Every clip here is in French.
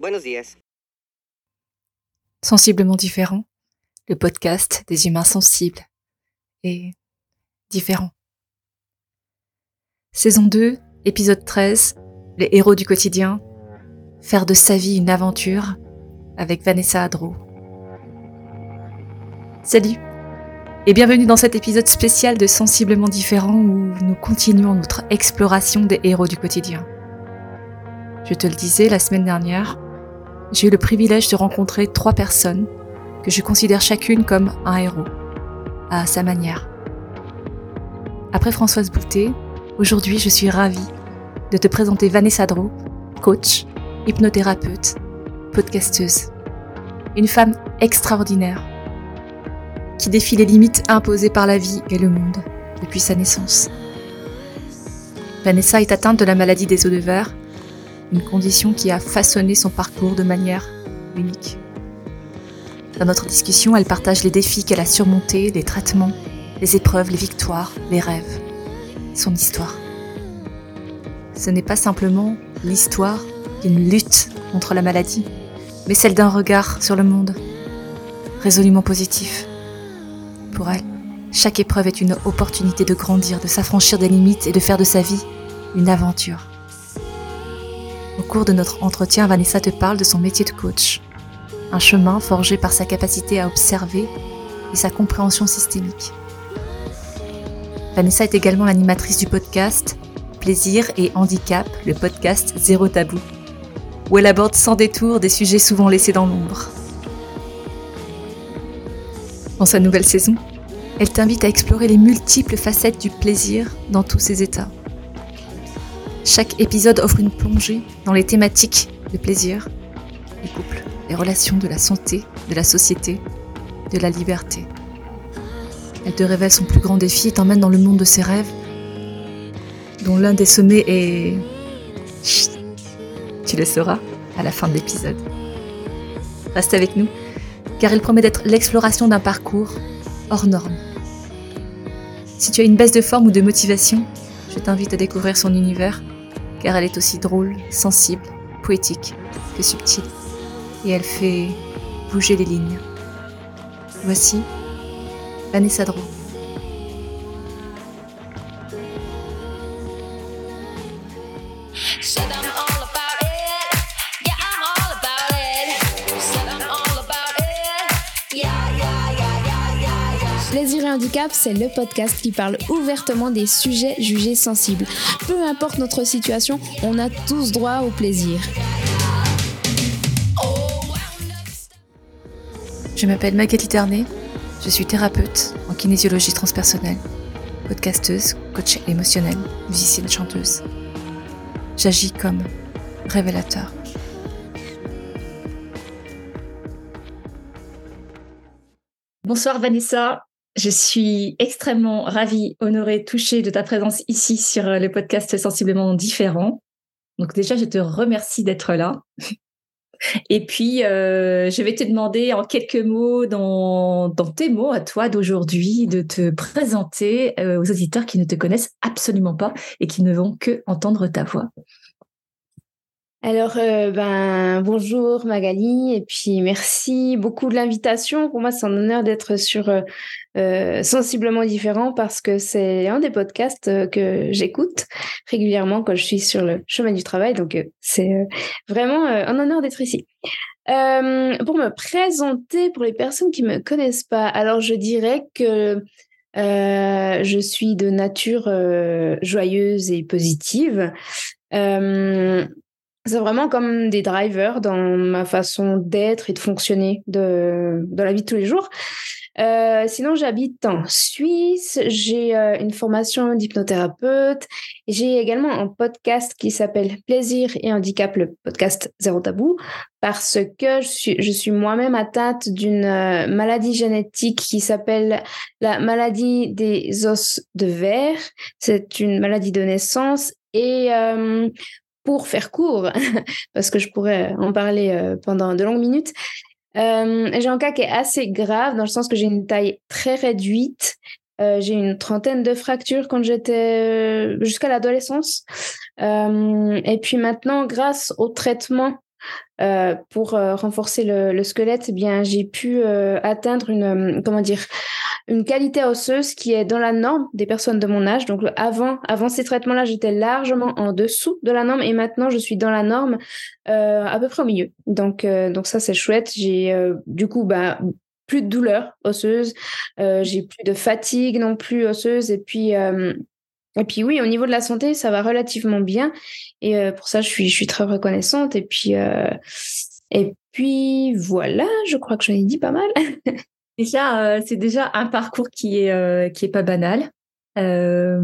Buenos días. Sensiblement différent, le podcast des humains sensibles et différents. Saison 2, épisode 13, les héros du quotidien, faire de sa vie une aventure avec Vanessa Adro. Salut et bienvenue dans cet épisode spécial de Sensiblement différent où nous continuons notre exploration des héros du quotidien. Je te le disais la semaine dernière, j'ai eu le privilège de rencontrer trois personnes que je considère chacune comme un héros, à sa manière. Après Françoise Boutet, aujourd'hui je suis ravie de te présenter Vanessa Dro, coach, hypnothérapeute, podcasteuse. Une femme extraordinaire qui défie les limites imposées par la vie et le monde depuis sa naissance. Vanessa est atteinte de la maladie des os de verre une condition qui a façonné son parcours de manière unique. Dans notre discussion, elle partage les défis qu'elle a surmontés, les traitements, les épreuves, les victoires, les rêves, son histoire. Ce n'est pas simplement l'histoire d'une lutte contre la maladie, mais celle d'un regard sur le monde, résolument positif. Pour elle, chaque épreuve est une opportunité de grandir, de s'affranchir des limites et de faire de sa vie une aventure. Au cours de notre entretien, Vanessa te parle de son métier de coach, un chemin forgé par sa capacité à observer et sa compréhension systémique. Vanessa est également l'animatrice du podcast Plaisir et Handicap, le podcast Zéro Tabou, où elle aborde sans détour des sujets souvent laissés dans l'ombre. Dans sa nouvelle saison, elle t'invite à explorer les multiples facettes du plaisir dans tous ses états chaque épisode offre une plongée dans les thématiques de plaisir, du couple, des relations, de la santé, de la société, de la liberté. Elle te révèle son plus grand défi et t'emmène dans le monde de ses rêves, dont l'un des sommets est... Chut, tu le sauras à la fin de l'épisode. Reste avec nous, car il promet d'être l'exploration d'un parcours hors norme. Si tu as une baisse de forme ou de motivation, je t'invite à découvrir son univers car elle est aussi drôle, sensible, poétique que subtile, et elle fait bouger les lignes. Voici Vanessa Drew. Plaisir et handicap, c'est le podcast qui parle ouvertement des sujets jugés sensibles. Peu importe notre situation, on a tous droit au plaisir. Je m'appelle Magali Ternet, je suis thérapeute en kinésiologie transpersonnelle, podcasteuse, coach émotionnelle, musicienne chanteuse. J'agis comme révélateur. Bonsoir Vanessa, je suis extrêmement ravie, honorée, touchée de ta présence ici sur euh, le podcast Sensiblement Différent. Donc déjà, je te remercie d'être là. Et puis, euh, je vais te demander en quelques mots, dans, tes mots à toi d'aujourd'hui, de te présenter euh, aux auditeurs qui ne te connaissent absolument pas et qui ne vont que entendre ta voix. Alors, ben, bonjour Magali, et puis merci beaucoup de l'invitation. Pour moi, c'est un honneur d'être sur euh, euh, Sensiblement Différent parce que c'est un des podcasts que j'écoute régulièrement quand je suis sur le chemin du travail. Donc, c'est vraiment un honneur d'être ici. pour me présenter, pour les personnes qui me connaissent pas, alors je dirais que je suis de nature joyeuse et positive. C'est vraiment comme des drivers dans ma façon d'être et de fonctionner de, dans la vie de tous les jours. Euh, sinon, j'habite en Suisse. J'ai euh, une formation d'hypnothérapeute. J'ai également un podcast qui s'appelle Plaisir et handicap, le podcast Zéro Tabou, parce que je suis, je suis moi-même atteinte d'une euh, maladie génétique qui s'appelle la maladie des os de verre. C'est une maladie de naissance et faire court, parce que je pourrais en parler euh, pendant de longues minutes, euh, j'ai un cas qui est assez grave dans le sens que j'ai une taille très réduite. Euh, j'ai une trentaine de fractures quand j'étais jusqu'à l'adolescence. et puis maintenant, grâce au traitement pour renforcer le, squelette, eh bien j'ai pu atteindre une comment dire une qualité osseuse qui est dans la norme des personnes de mon âge. Donc avant, avant ces traitements-là, j'étais largement en dessous de la norme et maintenant je suis dans la norme euh, à peu près au milieu. Donc, euh, donc ça c'est chouette. J'ai euh, du coup bah, plus de douleur osseuse, j'ai plus de fatigue non plus osseuse et puis et puis oui, au niveau de la santé, ça va relativement bien et pour ça je suis je suis très reconnaissante et puis et puis voilà, je crois que j'en ai dit pas mal. Déjà, euh, c'est déjà un parcours qui est euh, qui est pas banal. Euh,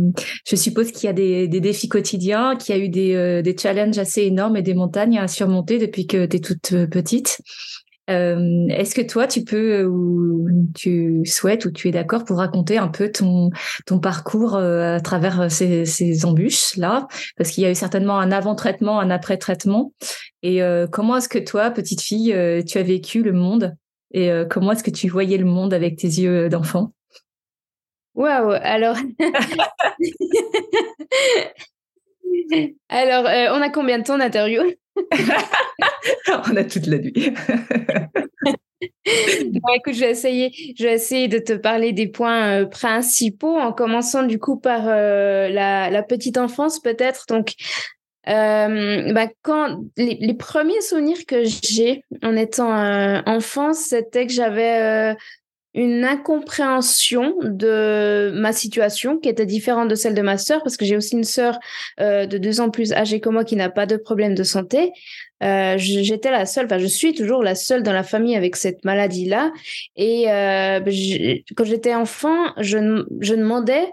je suppose qu'il y a des, défis quotidiens, qu'il y a eu des, des, challenges assez énormes et des montagnes à surmonter depuis que tu es toute petite. Est-ce que toi, tu peux ou tu souhaites ou tu es d'accord pour raconter un peu ton, ton parcours à travers ces, ces embûches-là? Parce qu'il y a eu certainement un avant-traitement, un après-traitement. Et comment est-ce que toi, petite fille, tu as vécu le monde? Et euh, comment est-ce que tu voyais le monde avec tes yeux d'enfant? Waouh! Alors, alors euh, on a combien de temps d'interview? On a toute la nuit. écoute, je vais essayer, je vais essayer de te parler des points euh, principaux en commençant du coup par la, la, petite enfance peut-être. Donc, euh, bah, quand les, les, premiers souvenirs que j'ai en étant euh, enfant, c'était que j'avais euh, une incompréhension de ma situation qui était différente de celle de ma sœur parce que j'ai aussi une sœur euh, de deux ans plus âgée que moi qui n'a pas de problème de santé. Euh, j'étais la seule, enfin je suis toujours la seule dans la famille avec cette maladie-là. Et euh, quand j'étais enfant, je, je demandais,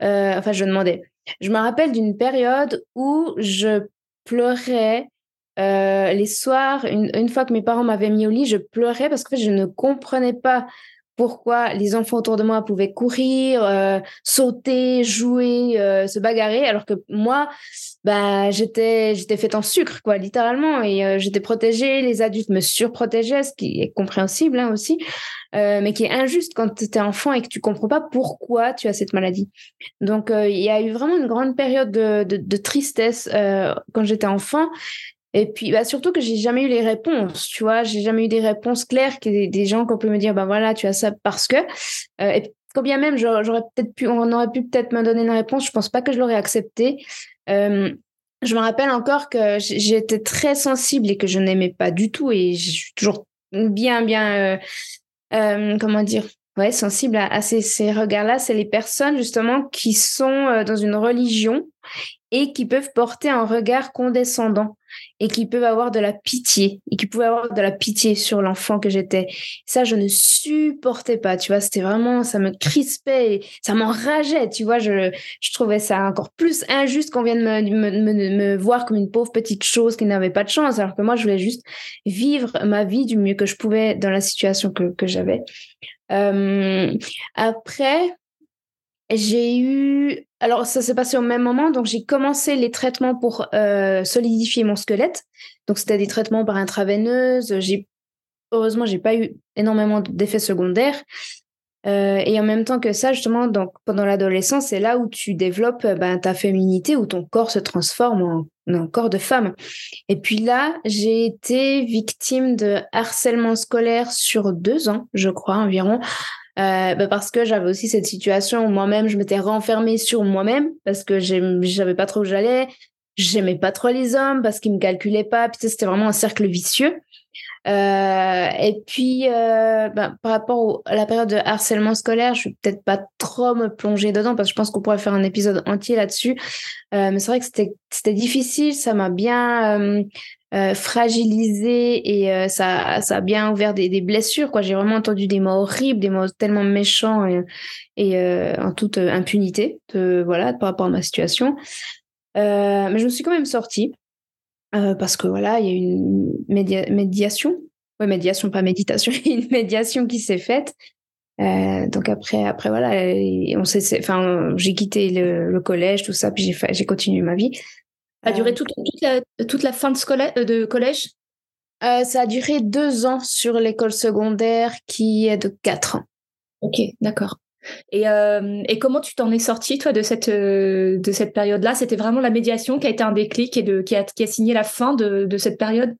enfin je demandais, je me rappelle d'une période où je pleurais les soirs, une, fois que mes parents m'avaient mis au lit, je pleurais parce que je ne comprenais pas pourquoi les enfants autour de moi pouvaient courir, euh, sauter, jouer, euh, se bagarrer, alors que moi, bah, j'étais, faite en sucre, quoi, littéralement, et euh, j'étais protégée. Les adultes me surprotégeaient, ce qui est compréhensible hein, aussi, mais qui est injuste quand tu es enfant et que tu comprends pas pourquoi tu as cette maladie. Donc, il y a eu vraiment une grande période de, de, de tristesse quand j'étais enfant. Et puis, bah, surtout que j'ai jamais eu les réponses, tu vois, j'ai jamais eu des réponses claires, que des, des gens qui ont pu me dire, ben voilà, tu as ça parce que. Euh, et quand bien même, j'aurais peut-être pu, on aurait pu peut-être me donner une réponse, je pense pas que je l'aurais accepté. Euh, je me rappelle encore que j'étais très sensible et que je n'aimais pas du tout, et je suis toujours bien, bien, euh, comment dire, ouais, sensible à, ces regards-là. C'est les personnes justement qui sont euh, dans une religion et qui peuvent porter un regard condescendant et qui peuvent avoir de la pitié et qui pouvaient avoir de la pitié sur l'enfant que j'étais. Ça, je ne supportais pas, tu vois, c'était vraiment, ça me crispait, ça m'enrageait, tu vois, je, je trouvais ça encore plus injuste qu'on vienne me, me, me, voir comme une pauvre petite chose qui n'avait pas de chance, alors que moi, je voulais juste vivre ma vie du mieux que je pouvais dans la situation que, que j'avais. Euh, après, j'ai eu, alors ça s'est passé au même moment, donc j'ai commencé les traitements pour euh, solidifier mon squelette. Donc c'était des traitements par intraveineuse. J'ai heureusement j'ai pas eu énormément d'effets secondaires. Euh, et en même temps que ça, justement, donc pendant l'adolescence, c'est là où tu développes ben, ta féminité, où ton corps se transforme en, en corps de femme. Et puis là, j'ai été victime de harcèlement scolaire sur deux ans, je crois environ. Euh, bah parce que j'avais aussi cette situation où moi-même je m'étais renfermée sur moi-même parce que j'avais pas trop où j'allais. J'aimais pas trop les hommes parce qu'ils me calculaient pas. Puis c'était vraiment un cercle vicieux. Euh, et puis euh, bah, par rapport à la période de harcèlement scolaire je vais peut-être pas trop me plonger dedans parce que je pense qu'on pourrait faire un épisode entier là-dessus. Mais c'est vrai que c'était difficile. Ça m'a bien euh, euh, fragilisé et euh, ça, ça a bien ouvert des, blessures. Quoi. J'ai vraiment entendu des mots horribles, des mots tellement méchants et, euh, en toute impunité de, voilà, par rapport à ma situation. mais je me suis quand même sortie parce que voilà, il y a une médiation. Ouais, médiation, pas méditation, une médiation qui s'est faite. Euh, donc après, après voilà, on j'ai quitté le, le, collège, tout ça, puis j'ai continué ma vie. Ça a duré euh, toute, toute, la, toute la fin de, euh, de collège? Euh, Ça a duré deux ans sur l'école secondaire qui est de quatre ans. Ok, d'accord. Et, euh, et, comment tu t'en es sortie, toi, de cette, de cette période-là? C'était vraiment la médiation qui a été un déclic et de, qui, a, qui a signé la fin de, de cette période?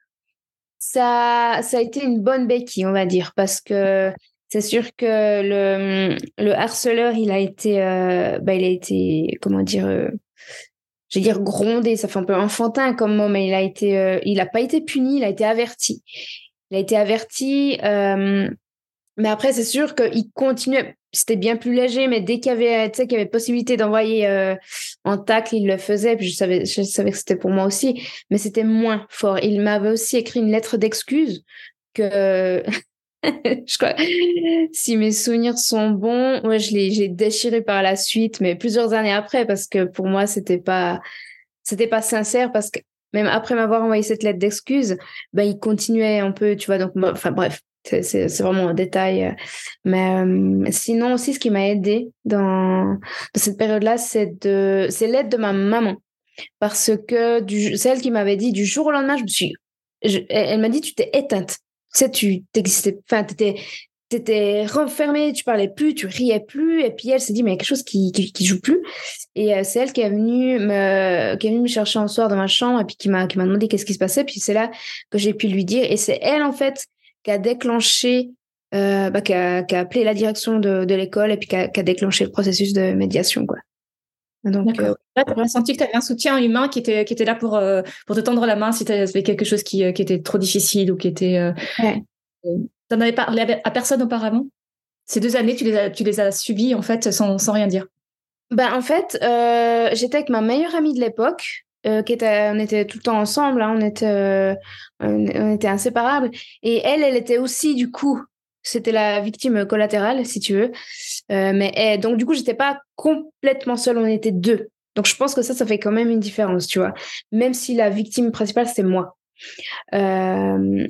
Ça, ça a été une bonne béquille, on va dire, parce que c'est sûr que le, le harceleur, il a été, euh, bah, il a été, comment dire, je vais dire grondé, ça fait un peu enfantin comme mot, mais il a été, euh, il n'a pas été puni, il a été averti. Il a été averti, mais après, c'est sûr qu'il continuait. C'était bien plus léger, mais dès qu'il y avait, tu sais, qu'il y avait possibilité d'envoyer en tacle, il le faisait. Puis je savais, je savais que c'était pour moi aussi, mais c'était moins fort. Il m'avait aussi écrit une lettre d'excuse que je crois, si mes souvenirs sont bons, moi je l'ai, j'ai déchiré par la suite, mais plusieurs années après, parce que pour moi c'était pas, c'était pas sincère, parce que même après m'avoir envoyé cette lettre d'excuse, ben il continuait un peu, tu vois. Donc, enfin bref, c'est, vraiment un détail. Mais euh, sinon aussi, ce qui m'a aidé dans, cette période-là, c'est de, c'est l'aide de ma maman, parce que du, c'est elle qui m'avait dit du jour au lendemain, je me suis, elle m'a dit tu t'es éteinte sais, tu t'existais, enfin, t'étais, t'étais renfermée, tu parlais plus, tu riais plus, et puis elle s'est dit, mais il y a quelque chose qui, qui, joue plus. Et euh, c'est elle qui est venue me, qui est venue me chercher un soir dans ma chambre, et puis qui m'a, qui m'a demandé qu'est-ce qui se passait, puis c'est là que j'ai pu lui dire, et c'est elle, en fait, qui a déclenché, euh, bah, qui, a, qui a appelé la direction de, de l'école, et puis qui a, qui a déclenché le processus de médiation, quoi. Donc, euh, tu as senti que tu avais un soutien humain qui était, qui était là pour, euh, pour te tendre la main si tu avais quelque chose qui, euh, qui était trop difficile ou qui était. Euh, ouais. tu n'en avais parlé à personne auparavant? Ces deux années, tu les as, tu les as subies en fait sans, sans rien dire? Ben, En fait, j'étais avec ma meilleure amie de l'époque. qui était, on était tout le temps ensemble, hein, on, était, on était inséparables. Et elle, elle était aussi, du coup, c'était la victime collatérale, si tu veux. Euh, mais eh, donc, du coup, j'étais pas complètement seule, on était deux. Donc, je pense que ça, ça fait quand même une différence, tu vois. Même si la victime principale, c'est moi. Euh,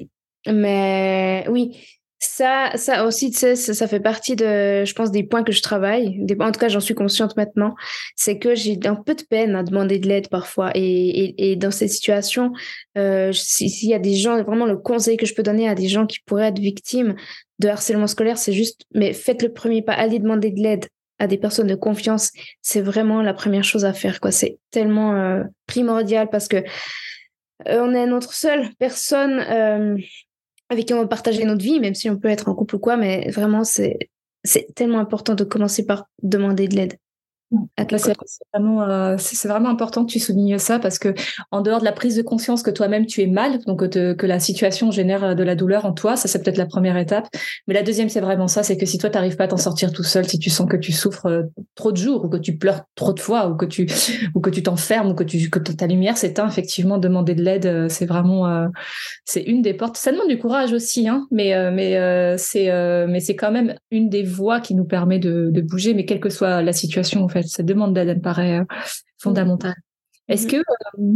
mais oui, ça, ça aussi, tu sais, ça, fait partie de, je pense, des points que je travaille. En tout cas, j'en suis consciente maintenant. C'est que j'ai un peu de peine à demander de l'aide parfois. Et, et, dans ces situations, euh, s'il y a des gens, vraiment le conseil que je peux donner à des gens qui pourraient être victimes de harcèlement scolaire, c'est juste, mais faites le premier pas, allez demander de l'aide à des personnes de confiance. C'est vraiment la première chose à faire, quoi. C'est tellement euh, primordial parce que euh, on est notre seule personne avec qui on va partager notre vie, même si on peut être en couple ou quoi, mais vraiment, c'est, c'est tellement important de commencer par demander de l'aide. C'est vraiment, euh, c'est vraiment important que tu soulignes ça parce que en dehors de la prise de conscience que toi-même tu es mal, donc que, la situation génère de la douleur en toi, ça c'est peut-être la première étape. Mais la deuxième c'est vraiment ça, c'est que si toi t'arrives pas à t'en sortir tout seul, si tu sens que tu souffres euh, trop de jours ou que tu pleures trop de fois ou que tu ou que tu t'enfermes ou que ta lumière s'éteint, effectivement demander de l'aide, euh, c'est vraiment une des portes. Ça demande du courage aussi, hein, mais mais c'est mais quand même une des voies qui nous permet de bouger, mais quelle que soit la situation en fait cette demande d'aide me paraît euh, fondamentale. Est-ce que, euh,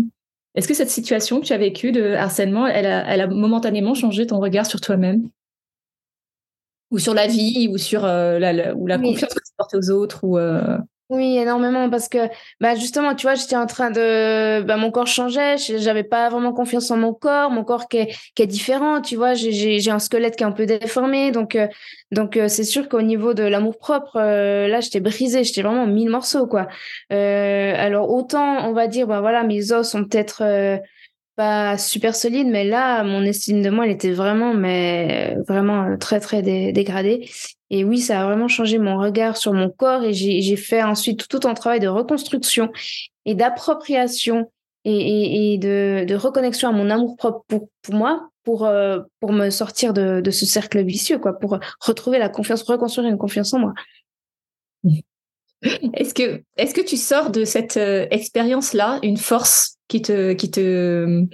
est-ce que cette situation que tu as vécue de harcèlement, elle a, elle a momentanément changé ton regard sur toi-même? Ou sur la vie, ou sur euh, la, ou la confiance que tu portes aux autres ou, oui, énormément, parce que bah justement, tu vois, j'étais en train de... Bah, mon corps changeait, j'avais pas vraiment confiance en mon corps, mon corps qui est, qui est différent, tu vois, j'ai un squelette qui est un peu déformé, donc euh, donc euh, c'est sûr qu'au niveau de l'amour-propre, euh, là, j'étais brisée, j'étais vraiment mille morceaux, quoi. alors autant, on va dire, bah voilà, mes os sont peut-être pas super solide, mais là, mon estime de moi, elle était vraiment, mais vraiment très, très dégradée. Et oui, ça a vraiment changé mon regard sur mon corps et j'ai fait ensuite tout, un travail de reconstruction et d'appropriation et, et, de, de, reconnexion à mon amour propre pour, pour moi, pour, euh, pour me sortir de, de, ce cercle vicieux, quoi, pour retrouver la confiance, reconstruire une confiance en moi. Est-ce que, est-ce que tu sors de cette euh, expérience-là une force qui te, qui te,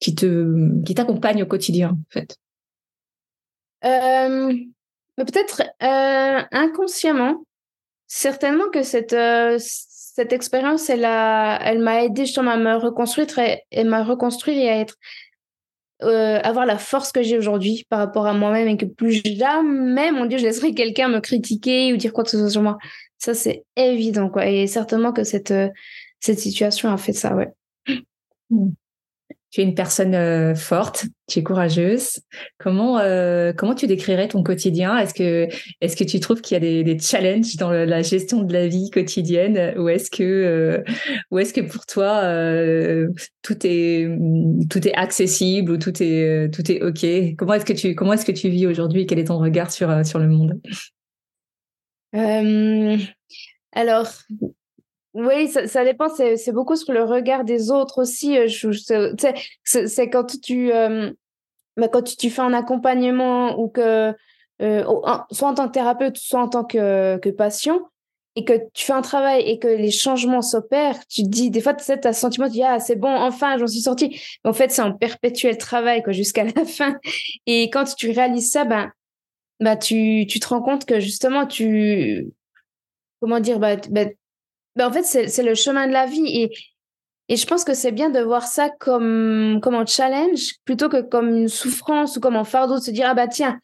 qui te, qui t'accompagne au quotidien, en fait? Euh, Peut-être euh, inconsciemment. Certainement que cette, euh, cette expérience, elle, elle m'a aidé justement à me reconstruire et, m'a reconstruire à être euh, avoir la force que j'ai aujourd'hui par rapport à moi-même et que plus jamais, mon Dieu, je laisserai quelqu'un me critiquer ou dire quoi que ce soit sur moi. Ça, c'est évident, quoi. Et certainement que cette, cette situation a fait ça, ouais. Mmh. Tu es une personne euh, forte, tu es courageuse. Comment euh, comment tu décrirais ton quotidien? Est-ce que est-ce que tu trouves qu'il y a des, challenges dans la gestion de la vie quotidienne? Ou est-ce que euh, est-ce que pour toi tout est tout est accessible ou tout est tout est ok? Comment est-ce que tu est-ce que tu vis aujourd'hui? Quel est ton regard sur sur le monde? Alors, oui, ça, dépend. C'est beaucoup sur le regard des autres aussi. Euh, c'est quand tu, euh, bah, quand tu, fais un accompagnement ou que, euh, soit en tant que thérapeute, soit en tant que, patient, et que tu fais un travail et que les changements s'opèrent, tu te dis, des fois, tu as un sentiment, tu dis, ah, c'est bon, enfin, j'en suis sortie. en fait, c'est un perpétuel travail, quoi, jusqu'à la fin. Et quand tu réalises ça, ben, bah, tu, tu te rends compte que justement, tu, comment dire, bah, bah ben, en fait, c'est le chemin de la vie. Et, et je pense que c'est bien de voir ça comme, comme un challenge plutôt que comme une souffrance ou comme un fardeau de se dire, ah bah tiens,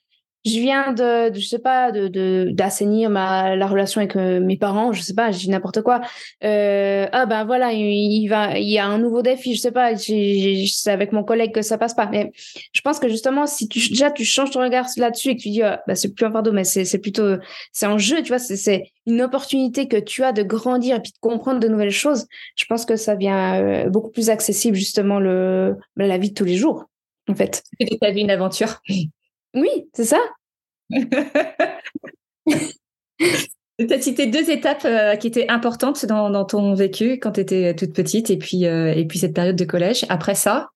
je viens de, je sais pas, de d'assainir ma la relation avec euh, mes parents, je sais pas, je dis n'importe quoi. Euh, ah ben voilà, il, va, il y a un nouveau défi, je sais pas, c'est avec mon collègue que ça passe pas. Mais je pense que justement, si tu déjà tu changes ton regard là-dessus et que tu dis, ah, bah, c'est plus un fardeau, mais c'est plutôt c'est un jeu, tu vois, c'est une opportunité que tu as de grandir et puis de comprendre de nouvelles choses. Je pense que ça vient euh, beaucoup plus accessible justement le la vie de tous les jours, en fait. Tu as vu une aventure. Oui, c'est ça. Tu as cité deux étapes euh, qui étaient importantes dans, ton vécu quand tu étais toute petite et puis, euh, et puis cette période de collège. Après ça,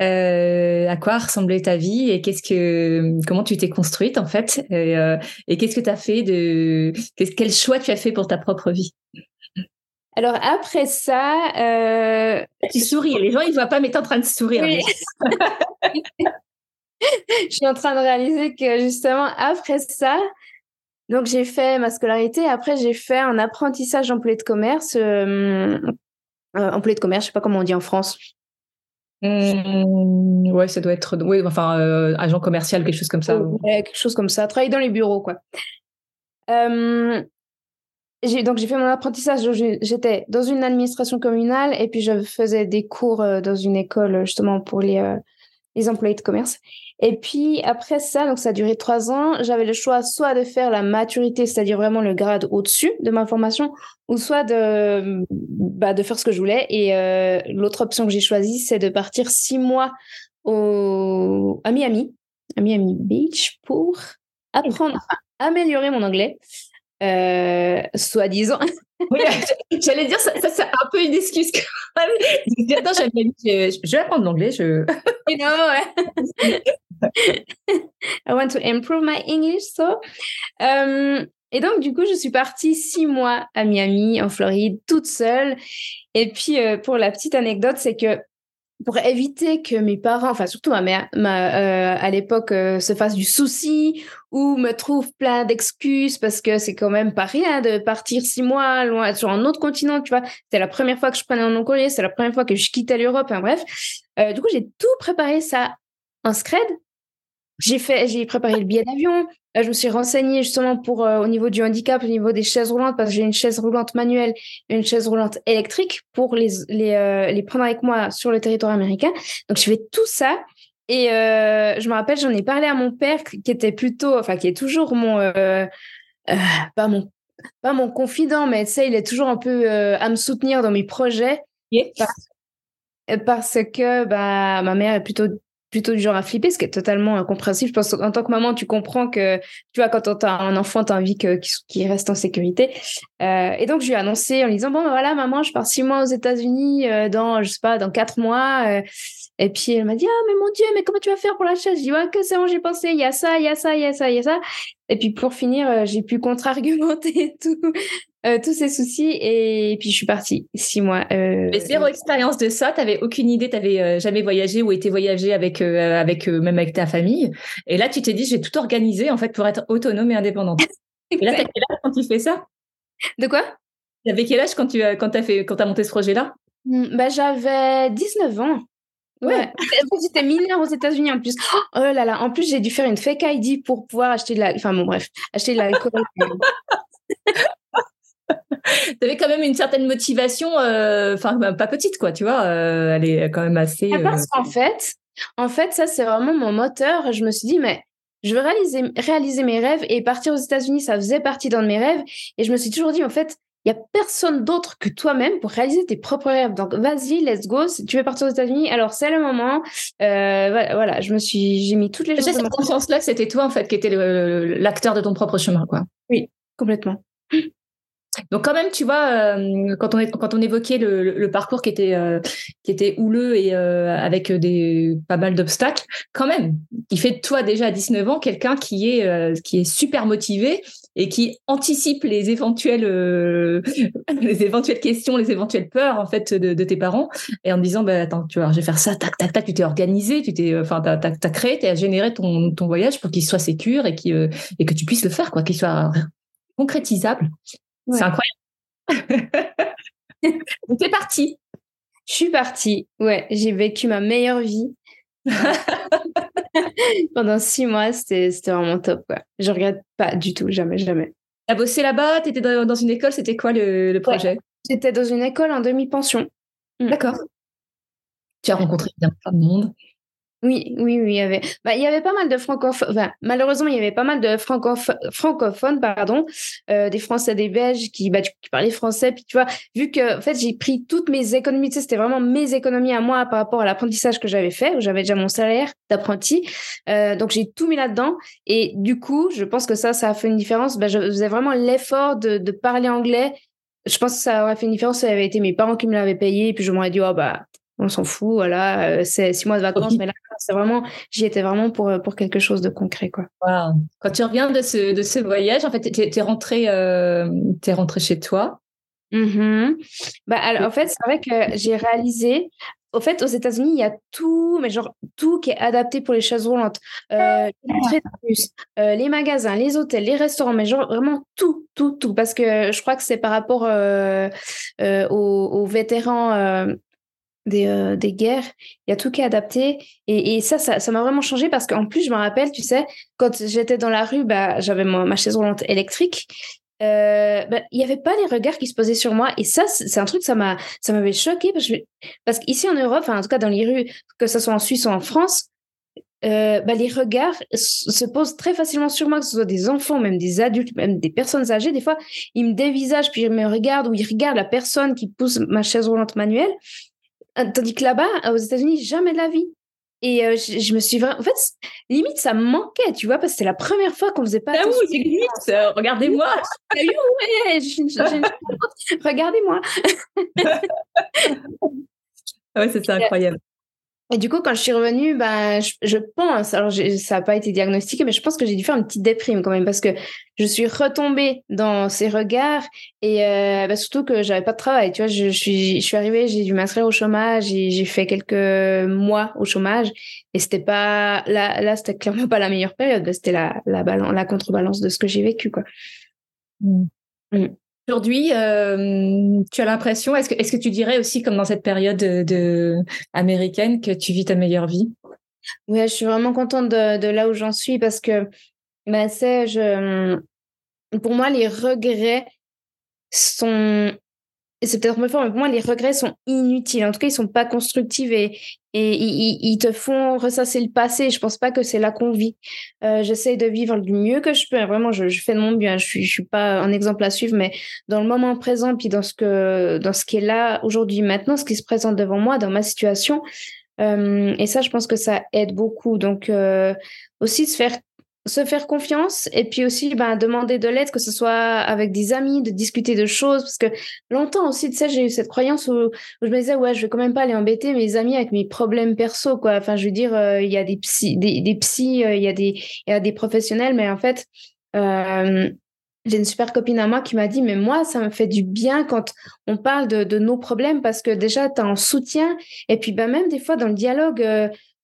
euh, à quoi ressemblait ta vie et qu'est-ce que, comment tu t'es construite en fait et, qu'est-ce que tu as fait de, quel choix tu as fait pour ta propre vie? Alors après ça, tu souris. Les gens ils voient pas, mais tu es en train de sourire. Oui. je suis en train de réaliser que justement après ça, donc j'ai fait ma scolarité. Après j'ai fait un apprentissage employé de commerce, euh, euh, employé de commerce, je sais pas comment on dit en France. Mmh, ouais, ça doit être, oui, enfin euh, agent commercial, quelque chose comme ça. Ouais, quelque chose comme ça. Travailler dans les bureaux, quoi. j'ai, donc j'ai fait mon apprentissage. J'étais dans une administration communale et puis je faisais des cours dans une école justement pour les les employés de commerce. Et puis après ça, donc ça a duré trois ans, j'avais le choix soit de faire la maturité, c'est-à-dire vraiment le grade au-dessus de ma formation, ou soit de, bah, de faire ce que je voulais. Et euh, l'autre option que j'ai choisie, c'est de partir six mois au, à Miami, à Miami Beach, pour apprendre à améliorer mon anglais. Euh, soi-disant. Oui, j'allais dire, ça, c'est un peu une excuse. Attends, je, je vais apprendre l'anglais. Je... You know, I want to improve my English, so. Um, et donc, du coup, je suis partie six mois à Miami, en Floride, toute seule. Et puis, euh, pour la petite anecdote, c'est que pour éviter que mes parents, enfin surtout ma mère, ma, euh, à l'époque, euh, se fassent du souci ou me trouvent plein d'excuses parce que c'est quand même pas rien de partir six mois loin sur un autre continent, tu vois. C'était la première fois que je prenais un courrier, c'est la première fois que je quittais l'Europe, hein, bref. Euh, du coup, j'ai tout préparé ça en scred. J'ai fait, j'ai préparé le billet d'avion, euh, je me suis renseignée justement pour euh, au niveau du handicap, au niveau des chaises roulantes, parce que j'ai une chaise roulante manuelle une chaise roulante électrique pour les les, les prendre avec moi sur le territoire américain. Donc je fais tout ça et je me rappelle, j'en ai parlé à mon père qui était plutôt, enfin qui est toujours mon pas mon pas mon confident, mais tu sais, il est toujours un peu à me soutenir dans mes projets. Parce, parce que bah ma mère est plutôt plutôt du genre à flipper, ce qui est totalement incompréhensible. Je pense qu'en tant que maman, tu comprends que, tu vois, quand tu as un enfant, tu as envie qu'il reste en sécurité. Euh, et donc, je lui ai annoncé en lui disant, bon, ben voilà, maman, je pars six mois aux États-Unis euh, dans, je sais pas, dans quatre mois. Euh. Et puis, elle m'a dit, ah, mais mon Dieu, mais comment tu vas faire pour la chaise Je dis, ouais, que c'est bon, j'ai pensé, il y a ça, il y a ça, il y a ça, il y a ça. Et puis, pour finir, j'ai pu contre-argumenter tout, euh, tous ces soucis et puis je suis partie six mois. Euh, zéro expérience de ça, t'avais aucune idée, t'avais euh, jamais voyagé ou été voyagé avec euh, avec même avec ta famille. Et là, tu t'es dit, je vais tout organiser en fait pour être autonome et indépendante. et là, t'as quel âge quand tu fais ça? De quoi? T'avais quel âge quand tu quand as fait quand as monté ce projet-là? Mmh, Bah j'avais 19 ans. Ouais. J'étais mineure aux États-Unis en plus. Oh là là. En plus, j'ai dû faire une fake ID pour pouvoir acheter de la. Enfin bon, bref, acheter de l'alcool. tu avais quand même une certaine motivation, enfin bah, pas petite quoi, tu vois, elle est quand même assez. Ah, parce qu'en fait, en fait, ça c'est vraiment mon moteur. Je me suis dit mais je veux réaliser, réaliser mes rêves et partir aux États-Unis, ça faisait partie d'un de mes rêves. Et je me suis toujours dit en fait, il n'y a personne d'autre que toi-même pour réaliser tes propres rêves. Donc, vas-y, let's go. Si tu veux partir aux États-Unis, alors c'est le moment. Euh, voilà, je me suis, j'ai mis toutes les choses. J'ai cette conscience-là que c'était toi, en fait, qui était l'acteur de ton propre chemin, quoi. Oui, complètement. Donc quand même, tu vois, euh, quand, on est, quand on évoquait le, parcours qui était, euh, qui était houleux et euh, avec des, pas mal d'obstacles, quand même, il fait de toi déjà à 19 ans quelqu'un qui, est qui est super motivé et qui anticipe les éventuelles, les éventuelles questions, les éventuelles peurs en fait de, tes parents et en disant, bah, attends, tu vois, je vais faire ça, tac, tac, tac, tu t'es organisé, tu t'es, enfin, t'as, as, créé, tu as généré ton, ton voyage pour qu'il soit sécure et, et que tu puisses le faire, quoi, qu'il soit concrétisable. C'est incroyable. C'est parti. Je suis partie. Ouais, j'ai vécu ma meilleure vie. Pendant six mois, c'était vraiment top. Ouais. Je regrette pas du tout, jamais, jamais. Tu as bossé là-bas Tu étais dans une école C'était quoi le, projet? J'étais dans une école en demi-pension. D'accord. Tu as rencontré bien plein de monde. Oui, oui, oui, il y avait, bah, il y avait pas mal de francophones. Malheureusement, il y avait pas mal de francophones, pardon, euh, des Français, des Belges qui, bah, qui parlaient français. Puis tu vois, vu que en fait, j'ai pris toutes mes économies, c'était vraiment mes économies à moi par rapport à l'apprentissage que j'avais fait, où j'avais déjà mon salaire d'apprenti. Euh, donc j'ai tout mis là-dedans. Et du coup, je pense que ça, ça a fait une différence. Bah, je faisais vraiment l'effort de, parler anglais je pense que ça aurait fait une différence ça avait été mes parents qui me l'avaient payé et puis je m'aurais dit oh bah on s'en fout, voilà, euh, c'est six mois de vacances, mais là, c'est vraiment, j'y étais vraiment pour, euh, pour quelque chose de concret, quoi. Quand tu reviens de ce, de ce voyage, en fait, tu es, rentré, euh, es rentré chez toi. Mm-hmm. Bah, alors, en fait, c'est vrai que j'ai réalisé, au fait, aux États-Unis, il y a tout, mais genre tout qui est adapté pour les chaises roulantes. Euh, les, les magasins, les hôtels, les restaurants, mais genre vraiment tout, tout, tout. Parce que je crois que c'est par rapport aux, aux, vétérans des, euh, des, guerres, il y a tout qui est adapté. Et, et ça, ça m'a vraiment changé parce qu'en plus, je me rappelle, tu sais, quand j'étais dans la rue, bah, j'avais ma, chaise roulante électrique. Euh, bah, il y avait pas les regards qui se posaient sur moi et ça c'est un truc ça m'a ça m'avait choqué parce, parce qu'ici en Europe enfin en tout cas dans les rues que ce soit en Suisse ou en France euh, bah, les regards se posent très facilement sur moi, que ce soit des enfants, même des adultes, même des personnes âgées. Des fois, ils me dévisagent, puis ils me regardent ou ils regardent la personne qui pousse ma chaise roulante manuelle. Euh, tandis que là-bas, euh, aux États-Unis, jamais de la vie. Et euh, je, me suis vraiment. En fait, limite, ça me manquait, tu vois, parce que c'était la première fois qu'on faisait pas. Ah oui, regardez-moi. regardez-moi. Ah ouais, c'est incroyable. Et du coup, quand je suis revenue, bah, je, pense, alors ça n'a pas été diagnostiqué, mais je pense que j'ai dû faire une petite déprime quand même parce que je suis retombée dans ces regards et euh, bah, surtout que j'avais pas de travail. Tu vois, je, suis, je suis arrivée, j'ai dû m'inscrire au chômage j'ai fait quelques mois au chômage et c'était pas là, là c'était clairement pas la meilleure période. C'était la, la, la contrebalance de ce que j'ai vécu, quoi. Mmh. Mmh. Aujourd'hui, euh, tu as l'impression, est-ce que, est-ce que tu dirais aussi, comme dans cette période de, américaine, que tu vis ta meilleure vie? Oui, je suis vraiment contente de, là où j'en suis parce que c'est, je, pour moi, les regrets sont c'est peut-être un fort, mais pour moi, les regrets sont inutiles. En tout cas, ils sont pas constructifs et, et ils, te font ressasser le passé. Je pense pas que c'est là qu'on vit. Euh, J'essaie de vivre du mieux que je peux. Vraiment, je, fais de mon bien. Je suis, suis pas un exemple à suivre, mais dans le moment présent, puis dans ce que, dans ce qui est là aujourd'hui, maintenant, ce qui se présente devant moi, dans ma situation. Euh, et ça, je pense que ça aide beaucoup. Donc, euh, aussi se faire se faire confiance et puis aussi ben, demander de l'aide, que ce soit avec des amis, de discuter de choses. Parce que longtemps aussi, tu sais, j'ai eu cette croyance où, je me disais, ouais, je vais quand même pas aller embêter mes amis avec mes problèmes perso, quoi. Enfin, je veux dire, euh, il y a des psys, euh, il y, a des, y a des professionnels, mais en fait, euh, j'ai une super copine à moi qui m'a dit, mais moi, ça me fait du bien quand on parle de, de nos problèmes parce que déjà, tu as un soutien. Et puis, ben, même des fois, dans le dialogue,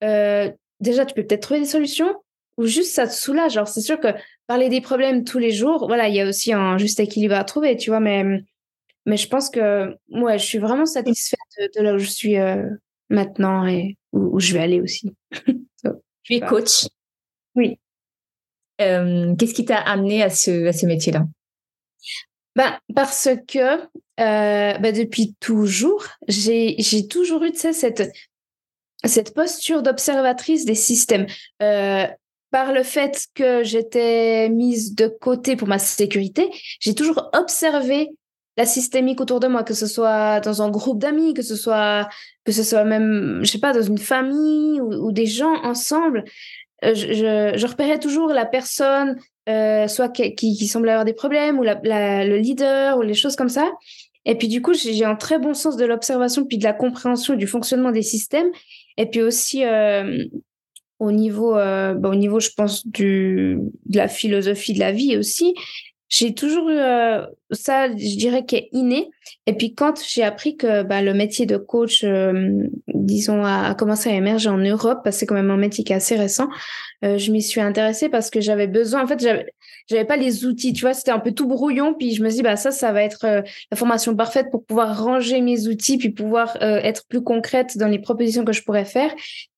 déjà, tu peux peut-être trouver des solutions ou juste ça te soulage. Alors, c'est sûr que parler des problèmes tous les jours, voilà, il y a aussi un juste équilibre à trouver, tu vois, mais, mais je pense que moi, je suis vraiment satisfaite de, là où je suis euh, maintenant et où, je vais aller aussi. tu es coach. Oui. Euh, qu'est-ce qui t'a amené à ce, à ce métier-là? Ben, Parce que ben, depuis toujours, j'ai toujours eu cette, cette posture d'observatrice des systèmes. Par le fait que j'étais mise de côté pour ma sécurité, j'ai toujours observé la systémique autour de moi, que ce soit dans un groupe d'amis, que ce soit que ce soit même, je sais pas, dans une famille ou, des gens ensemble. Euh, je, repérais toujours la personne, euh, soit qui, qui, semblait avoir des problèmes, ou le leader, ou les choses comme ça. Et puis du coup, j'ai un très bon sens de l'observation, puis de la compréhension du fonctionnement des systèmes. Et puis aussi, euh, au niveau, bah, au niveau, je pense, de la philosophie de la vie aussi, j'ai toujours eu euh, ça, je dirais, qui est inné. Et puis quand j'ai appris que bah, le métier de coach, euh, disons, a, commencé à émerger en Europe, parce que c'est quand même un métier qui est assez récent, euh, je m'y suis intéressée parce que j'avais besoin, en fait, j'avais j'avais pas les outils, tu vois, c'était un peu tout brouillon. Puis je me dis, bah ça, ça va être la formation parfaite pour pouvoir ranger mes outils, puis pouvoir être plus concrète dans les propositions que je pourrais faire.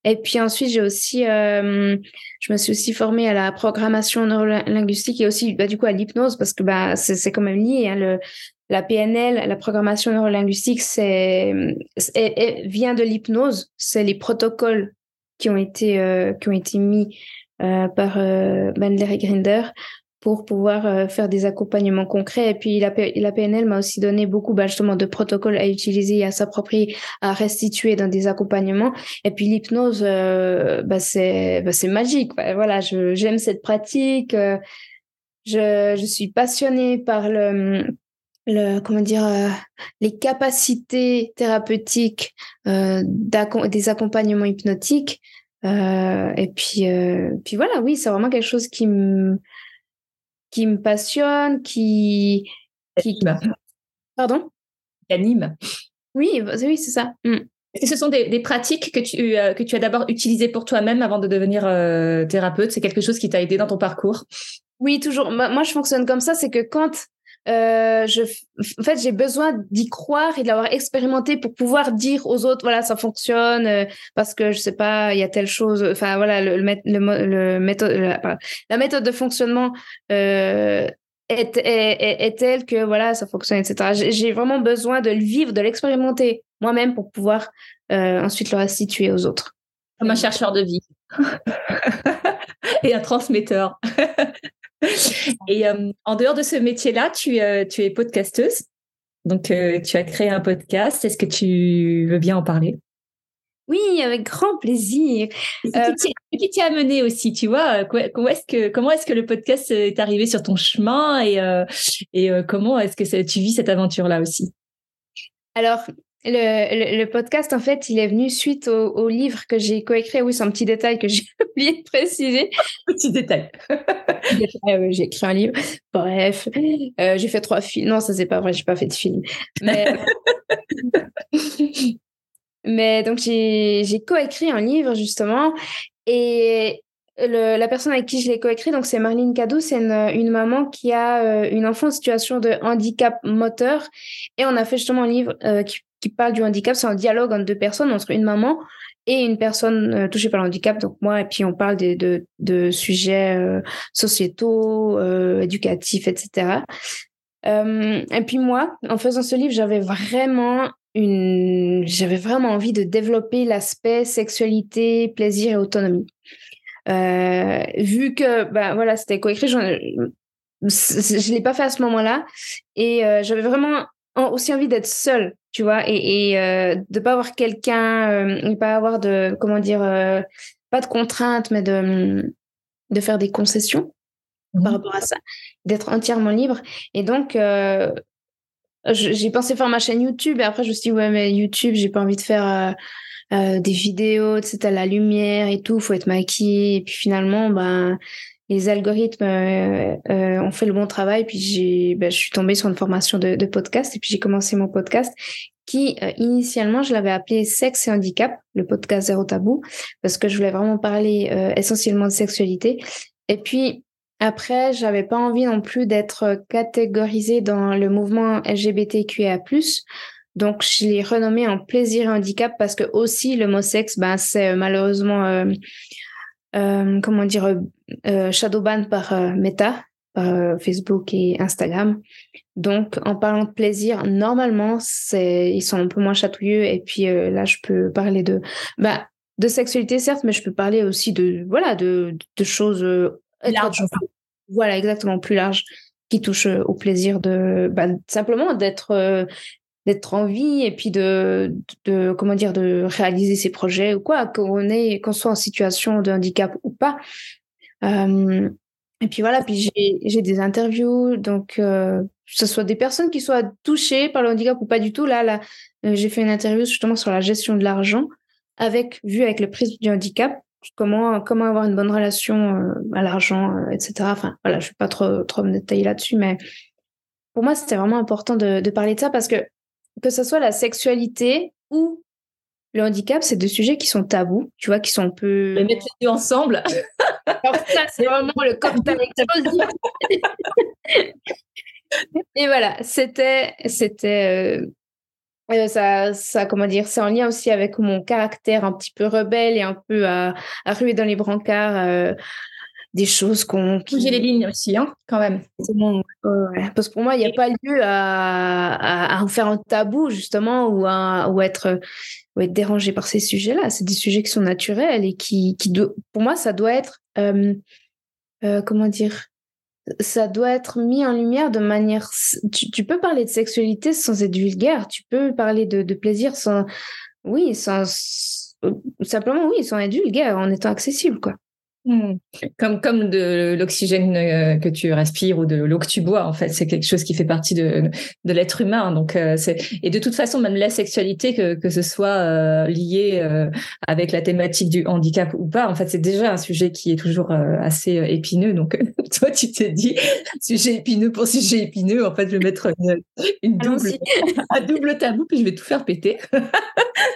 Et puis ensuite, j'ai aussi, je me suis aussi formée à la programmation neurolinguistique et aussi, bah, du coup, à l'hypnose parce que bah c'est quand même lié. Hein, la PNL, la programmation neurolinguistique, c'est vient de l'hypnose. C'est les protocoles qui ont été qui ont été mis par Bandler et Grinder pour pouvoir euh, faire des accompagnements concrets. Et puis la, PNL m'a aussi donné beaucoup bah, justement de protocoles à utiliser, à s'approprier, à restituer dans des accompagnements. Et puis l'hypnose, euh, bah, bah, c'est magique. Voilà, j'aime cette pratique. Euh, je, je suis passionnée par le le comment dire les capacités thérapeutiques euh, des accompagnements hypnotiques euh, et puis puis voilà oui c'est vraiment quelque chose qui me qui me passionne, qui... qui... Pardon? Qui anime. Oui, bah, oui, c'est ça. Mm. Que ce sont des, pratiques que tu, euh, que tu as d'abord utilisées pour toi-même avant de devenir euh, thérapeute? C'est quelque chose qui t'a aidé dans ton parcours? Oui, toujours. Moi, je fonctionne comme ça, c'est que quand euh, je, en fait, j'ai besoin d'y croire et de l'avoir expérimenté pour pouvoir dire aux autres, voilà, ça fonctionne, euh, parce que je sais pas, il y a telle chose, enfin voilà, le, le, le, méthode, la, méthode de fonctionnement euh, est, est, est, telle que voilà, ça fonctionne, etc. J'ai vraiment besoin de le vivre, de l'expérimenter moi-même pour pouvoir ensuite le restituer aux autres. Comme un chercheur de vie et un transmetteur. Et euh, en dehors de ce métier-là, tu, euh, tu es podcasteuse. Donc, euh, tu as créé un podcast. Est-ce que tu veux bien en parler? Oui, avec grand plaisir. Qui t'y a amené aussi, tu vois? Comment est-ce que, comment est-ce que le podcast est arrivé sur ton chemin? Et, et comment est-ce que tu vis cette aventure-là aussi? Alors, le, le, podcast, en fait, il est venu suite au, livre que j'ai coécrit. Oui, c'est un petit détail que j'ai oublié de préciser. petit détail. j'ai écrit un livre. Bref, euh, j'ai fait trois films. Non, ça c'est pas vrai, j'ai pas fait de film. Mais, Mais donc j'ai coécrit un livre justement et le, la personne avec qui je l'ai coécrit, donc c'est Marlene Cadou, c'est une, une, maman qui a euh, une enfant en situation de handicap moteur. Et on a fait justement un livre euh, qui qui parle du handicap, c'est un dialogue entre deux personnes, entre une maman et une personne euh, touchée par le handicap, donc moi, et puis on parle de, de, sujets euh, sociétaux, euh, éducatifs, etc. et puis moi, en faisant ce livre, j'avais vraiment une, j'avais vraiment envie de développer l'aspect sexualité, plaisir et autonomie. vu que, ben voilà, c'était coécrit, je je l'ai pas fait à ce moment-là, et j'avais vraiment aussi envie d'être seule tu vois, et, et euh, de pas avoir quelqu'un, euh, pas avoir de, comment dire, euh, pas de contraintes, mais de, de faire des concessions par mmh rapport à ça, d'être entièrement libre. Et donc, euh, j'ai pensé faire ma chaîne YouTube, et après je me suis dit, ouais, mais YouTube, j'ai pas envie de faire des vidéos, tu sais, la lumière et tout, faut être maquillée. Et puis finalement, ben, les algorithmes euh, euh, ont fait le bon travail. Puis j'ai, ben, je suis tombée sur une formation de, podcast et puis j'ai commencé mon podcast qui euh, initialement je l'avais appelé Sexe et handicap, le podcast zéro tabou, parce que je voulais vraiment parler essentiellement de sexualité. Et puis après, j'avais pas envie non plus d'être catégorisée dans le mouvement LGBTQIA+. Donc, je l'ai renommé en plaisir et handicap parce que aussi le mot sexe, ben, c'est malheureusement, comment dire, euh, shadowban par Meta. par Facebook et Instagram. Donc, en parlant de plaisir, normalement, c'est ils sont un peu moins chatouilleux. Et puis là, je peux parler de, bah, de sexualité certes, mais je peux parler aussi de, voilà, de, de choses larges. Voilà, exactement plus larges qui touchent au plaisir de, bah, simplement d'être d'être en vie et puis de, de, comment dire de réaliser ses projets ou quoi qu'on est qu'on soit en situation de handicap ou pas. Euh, et puis voilà puis j'ai des interviews donc euh, que ce soit des personnes qui soient touchées par le handicap ou pas du tout là là euh, j'ai fait une interview justement sur la gestion de l'argent avec vu avec le prisme du handicap comment comment avoir une bonne relation à l'argent etc enfin voilà je vais pas trop trop me détailler là-dessus mais pour moi, c'était vraiment important de, parler de ça parce que que ce soit la sexualité ou le handicap, c'est deux sujets qui sont tabous, tu vois, qui sont un peu. Les mettre les deux ensemble. Alors ça, c'est vraiment le cocktail explosif. Et voilà, c'était, c'était, euh, ça, ça, comment dire, c'est en lien aussi avec mon caractère un petit peu rebelle et un peu à, à ruer dans les brancards. Euh, des choses qu'on. Bouger les lignes aussi, hein, quand même. Bon, Parce que pour moi, il n'y a pas lieu à, à, en faire un tabou, justement, ou à ou être, ou être dérangé par ces sujets-là. C'est des sujets qui sont naturels et qui, qui pour moi, ça doit être. Euh, euh, comment dire ça doit être mis en lumière de manière. Tu, tu, peux parler de sexualité sans être vulgaire. Tu peux parler de, de plaisir sans. Oui, sans. Simplement, oui, sans être vulgaire, en étant accessible, quoi. Hmm. Comme, comme de l'oxygène euh, que tu respires ou de l'eau que tu bois, en fait, c'est quelque chose qui fait partie de, de l'être humain. Donc, euh, c'est et de toute façon, même la sexualité, que, que ce soit euh, lié avec la thématique du handicap ou pas, en fait, c'est déjà un sujet qui est toujours assez épineux. Donc, toi, tu t'es dit sujet épineux pour sujet épineux. En fait, je vais mettre une, une double, un double tabou, puis je vais tout faire péter.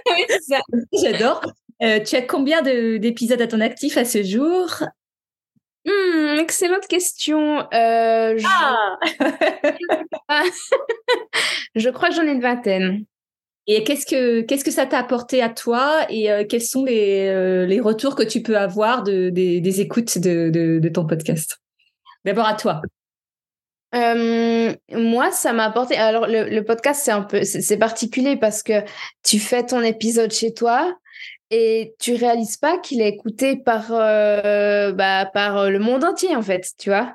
J'adore. Euh, tu as combien d'épisodes à ton actif à ce jour? Hmm, Excellente question. Euh, je... Ah je crois que j'en ai une vingtaine. Et qu'est-ce que qu'est-ce que ça t'a apporté à toi? Et euh, quels sont les, les retours que tu peux avoir de, des, écoutes de, de, ton podcast? D'abord à toi. moi, ça m'a apporté. Alors, le, le podcast, c'est un peu, c'est particulier parce que tu fais ton épisode chez toi, et tu réalises pas qu'il est écouté par euh, bah, par euh, le monde entier en fait tu vois.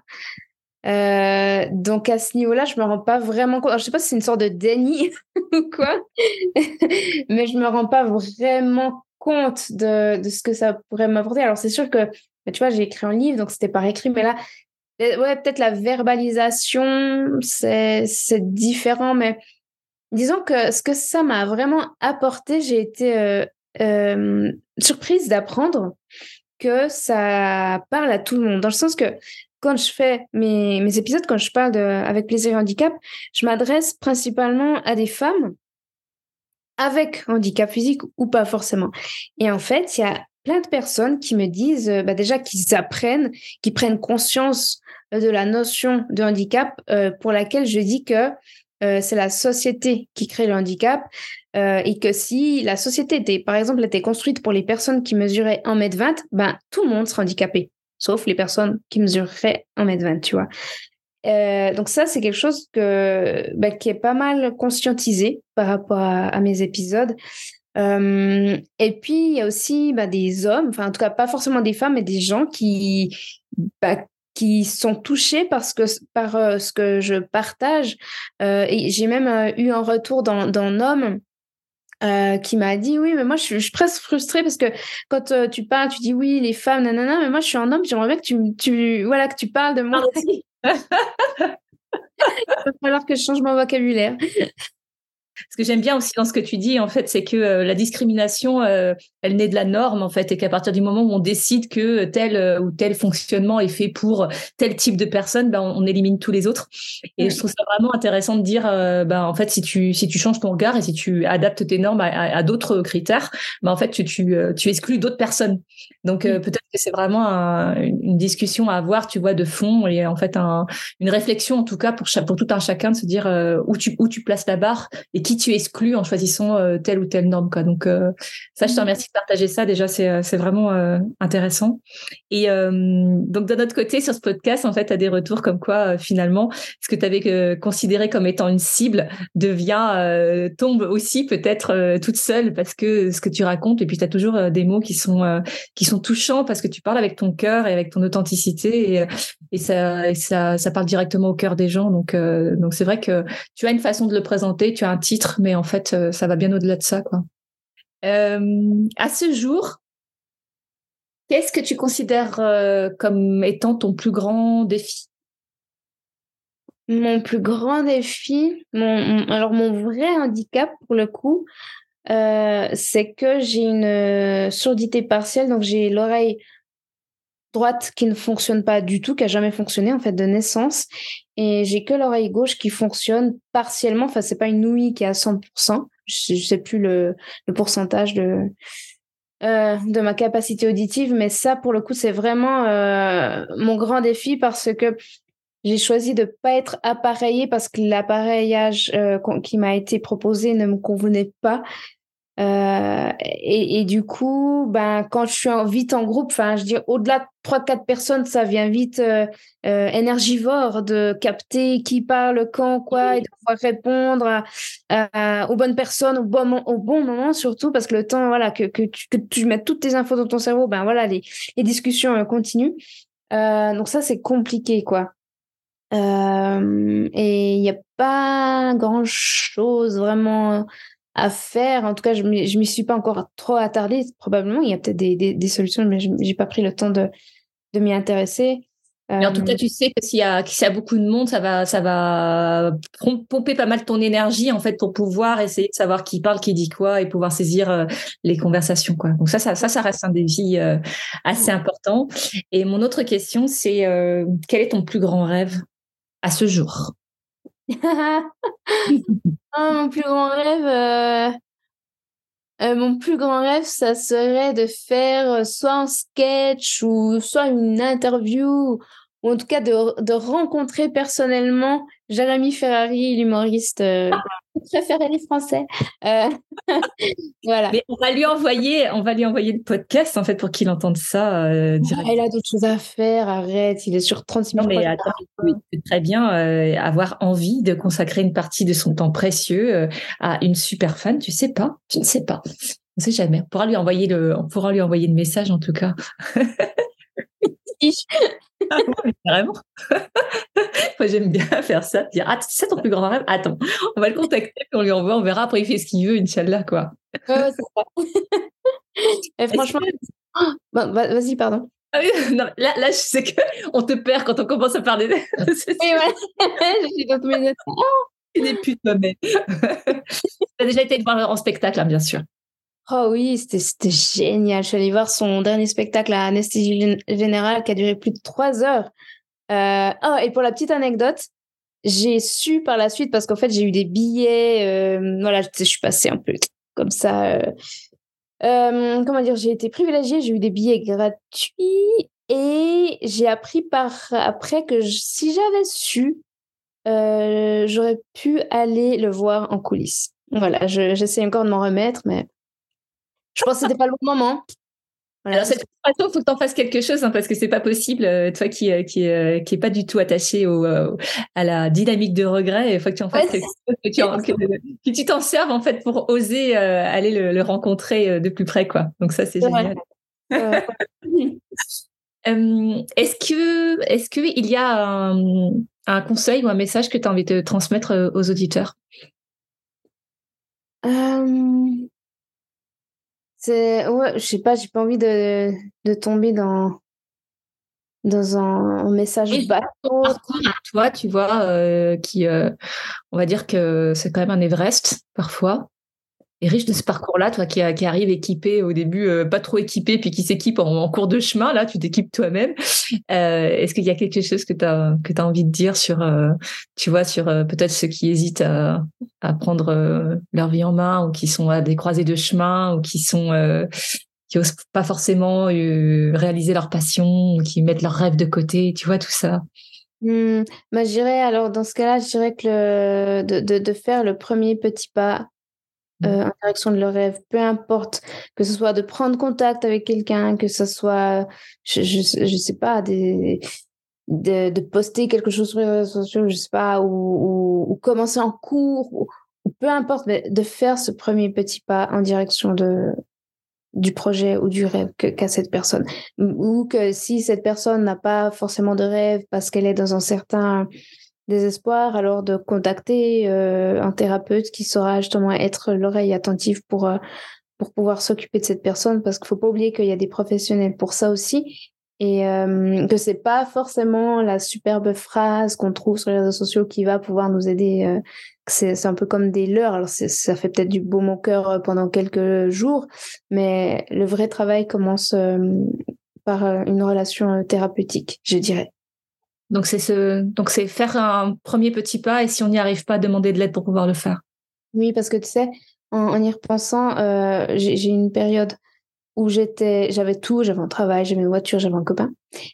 Euh, donc à ce niveau-là je me rends pas vraiment compte. Alors, je sais pas si c'est une sorte de déni ou quoi mais je me rends pas vraiment compte de, de ce que ça pourrait m'apporter. Alors c'est sûr que bah, tu vois j'ai écrit un livre donc c'était par écrit mais là ouais peut-être la verbalisation c'est différent mais disons que ce que ça m'a vraiment apporté j'ai été surprise d'apprendre que ça parle à tout le monde, dans le sens que quand je fais mes, mes épisodes, quand je parle avec plaisir et handicap, je m'adresse principalement à des femmes avec handicap physique ou pas forcément. Et en fait, il y a plein de personnes qui me disent euh, bah déjà qu'ils apprennent, qui prennent conscience de la notion de handicap euh, pour laquelle je dis que euh, c'est la société qui crée le handicap euh, et que si la société était, par exemple, était construite pour les personnes qui mesuraient 1m20, ben, tout le monde serait handicapé, sauf les personnes qui mesureraient 1m20, tu vois. Euh, donc ça, c'est quelque chose que, ben, qui est pas mal conscientisé par rapport à, mes épisodes. et puis, il y a aussi ben, des hommes, enfin en tout cas pas forcément des femmes, mais des gens qui, ben, qui sont touchés parce que, par euh, ce que je partage. Euh, et j'ai même euh, eu un retour d'un homme qui m'a dit oui mais moi je suis, presque frustrée parce que quand tu parles tu dis oui les femmes nanana mais moi je suis un homme j'aimerais bien que tu, tu voilà que tu parles de moi. Aussi. Il va falloir que je change mon vocabulaire ce que j'aime bien aussi dans ce que tu dis, en fait, c'est que euh, la discrimination, euh, elle naît de la norme, en fait, et qu'à partir du moment où on décide que tel euh, ou tel fonctionnement est fait pour tel type de personne, ben, on, élimine tous les autres. Et je trouve ça vraiment intéressant de dire, ben, en fait, si tu, si tu changes ton regard et si tu adaptes tes normes à, d'autres critères, ben, en fait, tu, tu, tu exclus d'autres personnes. Donc, peut-être que c'est vraiment une discussion à avoir, tu vois, de fond et en fait, un, une réflexion, en tout cas, pour, pour tout un chacun de se dire où, tu, où tu places la barre et qui tu exclus en choisissant telle ou telle norme. Quoi. Donc ça, je te remercie de partager ça. Déjà, c'est vraiment intéressant. Et donc de notre côté, sur ce podcast, en fait, tu as des retours comme quoi finalement, ce que tu avais considéré comme étant une cible devient tombe aussi peut-être toute seule parce que ce que tu racontes et puis tu as toujours des mots qui sont qui sont touchants parce que tu parles avec ton cœur et avec ton authenticité et, et ça, ça, ça parle directement au cœur des gens. Donc, euh, donc c'est vrai que tu as une façon de le présenter, tu as un mais en fait, euh, ça va bien au-delà de ça, quoi. Euh, à ce jour, qu'est-ce que tu considères comme étant ton plus grand défi? Mon plus grand défi, mon, alors mon vrai handicap pour le coup, c'est que j'ai une surdité partielle, donc j'ai l'oreille droite qui ne fonctionne pas du tout, qui a jamais fonctionné en fait de naissance, et j'ai que l'oreille gauche qui fonctionne partiellement. Enfin, c'est pas une ouïe qui est à 100%. Je, sais plus le, le pourcentage de euh, de ma capacité auditive, mais ça pour le coup c'est vraiment euh, mon grand défi parce que j'ai choisi de pas être appareillée parce que l'appareillage euh, qui m'a été proposé ne me convenait pas. Euh, et, et, du coup, ben, quand je suis en, vite en groupe, enfin, je dis au-delà de trois, quatre personnes, ça vient vite euh, euh, énergivore de capter qui parle quand, quoi, et de pouvoir répondre aux bonnes personnes au bon, au bon moment, surtout parce que le temps, voilà, que, que, tu, que tu mettes toutes tes infos dans ton cerveau, ben voilà, les, les discussions continuent. donc ça, c'est compliqué, quoi. et il n'y a pas grand chose vraiment à faire. En tout cas, je ne m'y suis pas encore trop attardée. Probablement, il y a peut-être des, des, solutions, mais je n'ai pas pris le temps de, de m'y intéresser. Mais en tout cas, euh, tu sais que s'il y, a, y a beaucoup de monde, ça va, ça va pomper pas mal ton énergie en fait pour pouvoir essayer de savoir qui parle, qui dit quoi et pouvoir saisir euh, les conversations quoi. Donc ça, ça, ça, ça reste un défi euh, assez important. Et mon autre question, c'est quel est ton plus grand rêve à ce jour? Ah, mon plus grand rêve, euh, euh, mon plus grand rêve, ça serait de faire euh, soit un sketch ou soit une interview ou en tout cas de, de rencontrer personnellement Jérémy Ferrari, l'humoriste euh, préféré des Français. Euh, voilà. Mais on va lui envoyer, on va lui envoyer le podcast en fait pour qu'il entende ça. Euh, ah, il a d'autres choses à faire. Arrête, il est sur 36 000. mais attends, il peut très bien euh, avoir envie de consacrer une partie de son temps précieux à une super fan. Tu sais pas, tu ne sais pas. On ne sait jamais. On pourra lui envoyer le, on pourra lui envoyer le message en tout cas. ah vraiment. Moi, j'aime bien faire ça. Dire, ah, c'est ton plus grand rêve? Attends, on va le contacter, puis on lui envoie, on verra. Après, il fait ce qu'il veut, Inch'Allah, quoi. Ouais, c'est ça. Et franchement, bah, vas-y, pardon. Ah oui, non, là, là, je sais qu'on te perd quand on commence à parler. De... oui, voilà. J'ai d'autres minutes. Des putes, mais. tu as déjà été voir en spectacle, hein, bien sûr. Oh oui, c'était génial. Je suis allée voir son dernier spectacle à Anesthésie Générale qui a duré plus de trois heures. Euh, oh, et pour la petite anecdote, j'ai su par la suite, parce qu'en fait, j'ai eu des billets. Euh, voilà, je, suis passée un peu comme ça. Euh, comment dire J'ai été privilégiée, j'ai eu des billets gratuits et j'ai appris par après que si j'avais su, j'aurais pu aller le voir en coulisses. Voilà, j'essaie encore de m'en remettre, mais je pense que c'était pas le bon moment. Alors cette façon, il faut que tu en fasses quelque chose hein, parce que c'est pas possible. Euh, toi qui euh, qui euh, qui est pas du tout attaché au, à la dynamique de regret, il faut que tu en fasses quelque chose, que tu, t'en serves en fait pour oser aller le, rencontrer de plus près quoi. Donc ça c'est génial. est-ce que est-ce que il y a un, un, conseil ou un message que tu as envie de transmettre aux auditeurs? C'est ouais, je sais pas, j'ai pas envie de, de tomber dans dans un, message bateau. Toi, tu vois, euh, qui, euh, on va dire que c'est quand même un Everest parfois riche de ce parcours-là, toi qui, qui arrive équipé au début, euh, pas trop équipé, puis qui s'équipe en, cours de chemin, là, tu t'équipes toi-même. Euh, est-ce qu'il y a quelque chose que tu as, que as envie de dire sur, euh, tu vois, sur peut-être ceux qui hésitent à, prendre leur vie en main ou qui sont à des croisées de chemin ou qui sont qui osent pas forcément réaliser leur passion ou qui mettent leurs rêves de côté, tu vois, tout ça? Mmh, bah, je dirais, alors dans ce cas-là, je dirais que de, faire le premier petit pas. Euh, en direction de leur rêve, peu importe, que ce soit de prendre contact avec quelqu'un, que ce soit, je, je, je sais pas, des, de, de, poster quelque chose sur les réseaux sociaux, je sais pas, ou, ou, ou commencer en cours, ou, peu importe, mais de faire ce premier petit pas en direction de, du projet ou du rêve qu'a cette personne. Ou que si cette personne n'a pas forcément de rêve parce qu'elle est dans un certain désespoir, alors de contacter euh, un thérapeute qui saura justement être l'oreille attentive pour, euh, pour pouvoir s'occuper de cette personne parce qu'il faut pas oublier qu'il y a des professionnels pour ça aussi et euh, que c'est pas forcément la superbe phrase qu'on trouve sur les réseaux sociaux qui va pouvoir nous aider. Euh, c'est un peu comme des leurs. Alors ça fait peut-être du beau mon cœur pendant quelques jours, mais le vrai travail commence par une relation thérapeutique, je dirais. Donc c'est ce, donc c'est faire un premier petit pas et si on n'y arrive pas, demander de l'aide pour pouvoir le faire. Oui, parce que tu sais, en, y repensant, euh, j'ai une période où j'étais, j'avais tout, j'avais un travail, j'avais une voiture, j'avais un copain.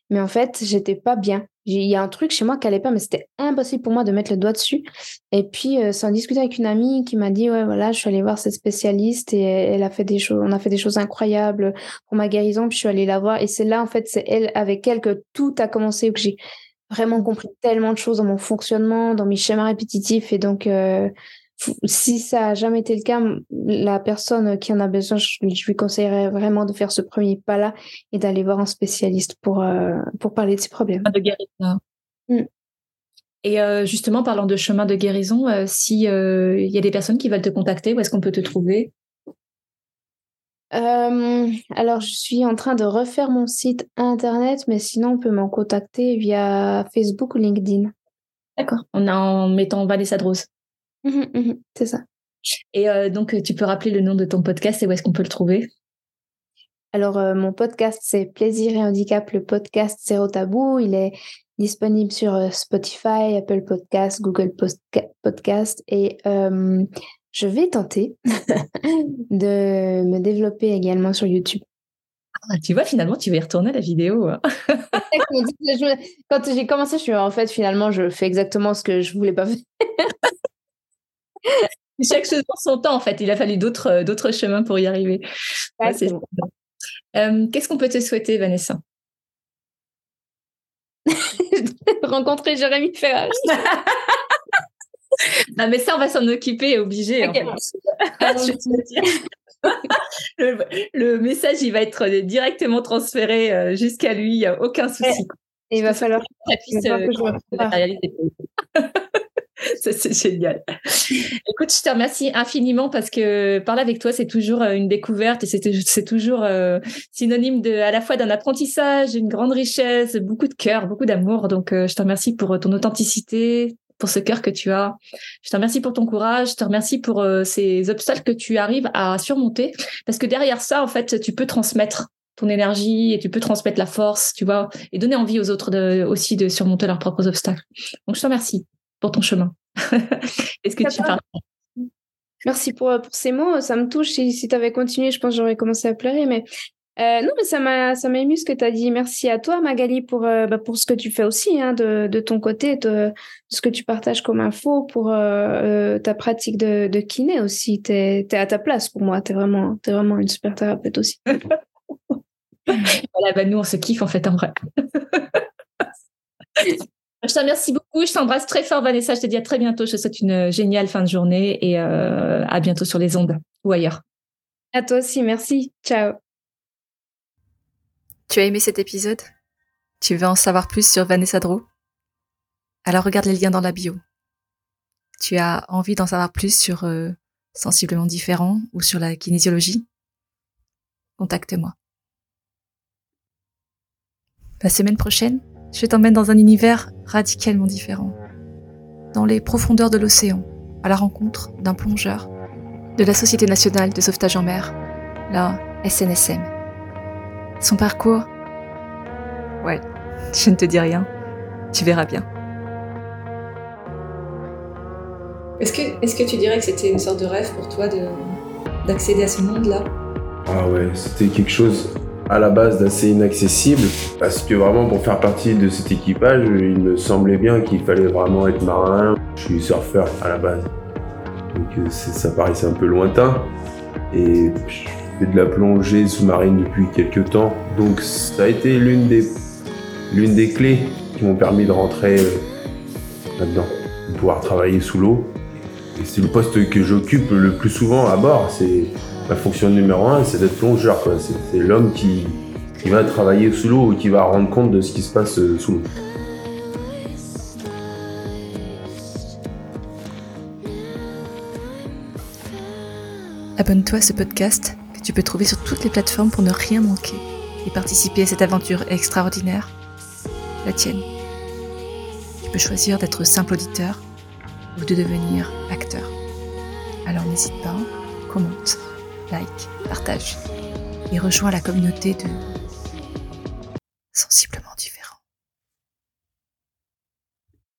Mais en fait, j'étais pas bien. Il y a un truc chez moi qui allait pas, mais c'était impossible pour moi de mettre le doigt dessus. Et puis, euh, en discutant avec une amie qui m'a dit, ouais, voilà, je suis allée voir cette spécialiste et elle a fait des choses, on a fait des choses incroyables pour ma guérison. Puis je suis allée la voir et c'est là, en fait, c'est elle, avec elle que tout a commencé, que j'ai vraiment compris tellement de choses dans mon fonctionnement, dans mes schémas répétitifs. Et donc, euh, si ça a jamais été le cas, la personne qui en a besoin, je, lui conseillerais vraiment de faire ce premier pas-là et d'aller voir un spécialiste pour, euh, pour parler de ses problèmes. De guérison. Mm. Et euh, justement, parlant de chemin de guérison, euh, si il y a des personnes qui veulent te contacter, où est-ce qu'on peut te trouver? Alors, je suis en train de refaire mon site internet, mais sinon, on peut m'en contacter via Facebook ou LinkedIn. D'accord. On a en mettant Vanessa Drose. Mmh mmh c'est ça. Et euh, donc, tu peux rappeler le nom de ton podcast et où est-ce qu'on peut le trouver? Alors, euh, mon podcast, c'est Plaisir et Handicap, le podcast Zéro Tabou. Il est disponible sur euh, Spotify, Apple Podcast, Google Podcast. Et je vais tenter de me développer également sur YouTube. Ah, tu vois, finalement, tu vas y retourner la vidéo. Hein. Quand j'ai commencé, je suis en fait, finalement, je fais exactement ce que je voulais pas faire. Chaque chose dans son temps, en fait. Il a fallu d'autres, euh, d'autres chemins pour y arriver. Euh, qu'est-ce qu'on peut te souhaiter, Vanessa? Rencontrer Jérémy Ferrari. Non, mais ça, on va s'en occuper, obligé. Hein. le, message, il va être directement transféré euh, jusqu'à lui, il n'y a aucun souci. il va falloir que puisse Ça, c'est génial. Écoute, je te remercie infiniment parce que parler avec toi, c'est toujours euh, une découverte et c'est toujours euh, synonyme de, à la fois d'un apprentissage, d'une grande richesse, beaucoup de cœur, beaucoup d'amour. Donc, euh, je te remercie pour ton authenticité, pour ce cœur que tu as. Je te remercie pour ton courage. Je te remercie pour ces obstacles que tu arrives à surmonter parce que derrière ça, en fait, tu peux transmettre ton énergie et tu peux transmettre la force, tu vois, et donner envie aux autres de, aussi de surmonter leurs propres obstacles. Donc, je te remercie pour ton chemin. Est-ce que tu parles? Merci pour, pour, ces mots. Ça me touche. Si, si tu avais continué, je pense que j'aurais commencé à pleurer. Mais euh, non, mais ça m'a ça m'a ému ce que tu as dit. Merci à toi, Magali, pour, euh, bah, pour ce que tu fais aussi hein, de, de ton côté, de, ce que tu partages comme info pour euh, ta pratique de, de kiné aussi. Tu es, à ta place pour moi. Tu es vraiment, es vraiment une super thérapeute aussi. voilà, bah, nous, on se kiffe en fait en vrai. Je te remercie beaucoup. Je t'embrasse très fort, Vanessa. Je te dis à très bientôt. Je te souhaite une géniale fin de journée et euh, à bientôt sur les ondes ou ailleurs. À toi aussi. Merci. Ciao. Tu as aimé cet épisode? Tu veux en savoir plus sur Vanessa Drew? Alors regarde les liens dans la bio. Tu as envie d'en savoir plus sur euh, Sensiblement différent ou sur la kinésiologie? Contacte-moi. La semaine prochaine, je t'emmène dans un univers radicalement différent, dans les profondeurs de l'océan, à la rencontre d'un plongeur de la Société nationale de sauvetage en mer, la SNSM. Son parcours Ouais, je ne te dis rien, tu verras bien. Est-ce que, est que tu dirais que c'était une sorte de rêve pour toi d'accéder à ce monde-là? Ah ouais, c'était quelque chose à la base d'assez inaccessible parce que vraiment pour faire partie de cet équipage, il me semblait bien qu'il fallait vraiment être marin. Je suis surfeur à la base. Donc euh, ça paraissait un peu lointain. Et je de la plongée sous-marine depuis quelques temps. Donc ça a été l'une des, l'une des clés qui m'ont permis de rentrer euh, là-dedans, de pouvoir travailler sous l'eau. Et c'est le poste que j'occupe le plus souvent à bord. C'est la fonction numéro un, c'est d'être plongeur. C'est, l'homme qui, qui va travailler sous l'eau ou qui va rendre compte de ce qui se passe euh, sous l'eau. Abonne-toi à ce podcast tu peux trouver sur toutes les plateformes pour ne rien manquer et participer à cette aventure extraordinaire, la tienne. Tu peux choisir d'être simple auditeur ou de devenir acteur. Alors n'hésite pas, commente, like, partage et rejoins la communauté de sensiblement différents.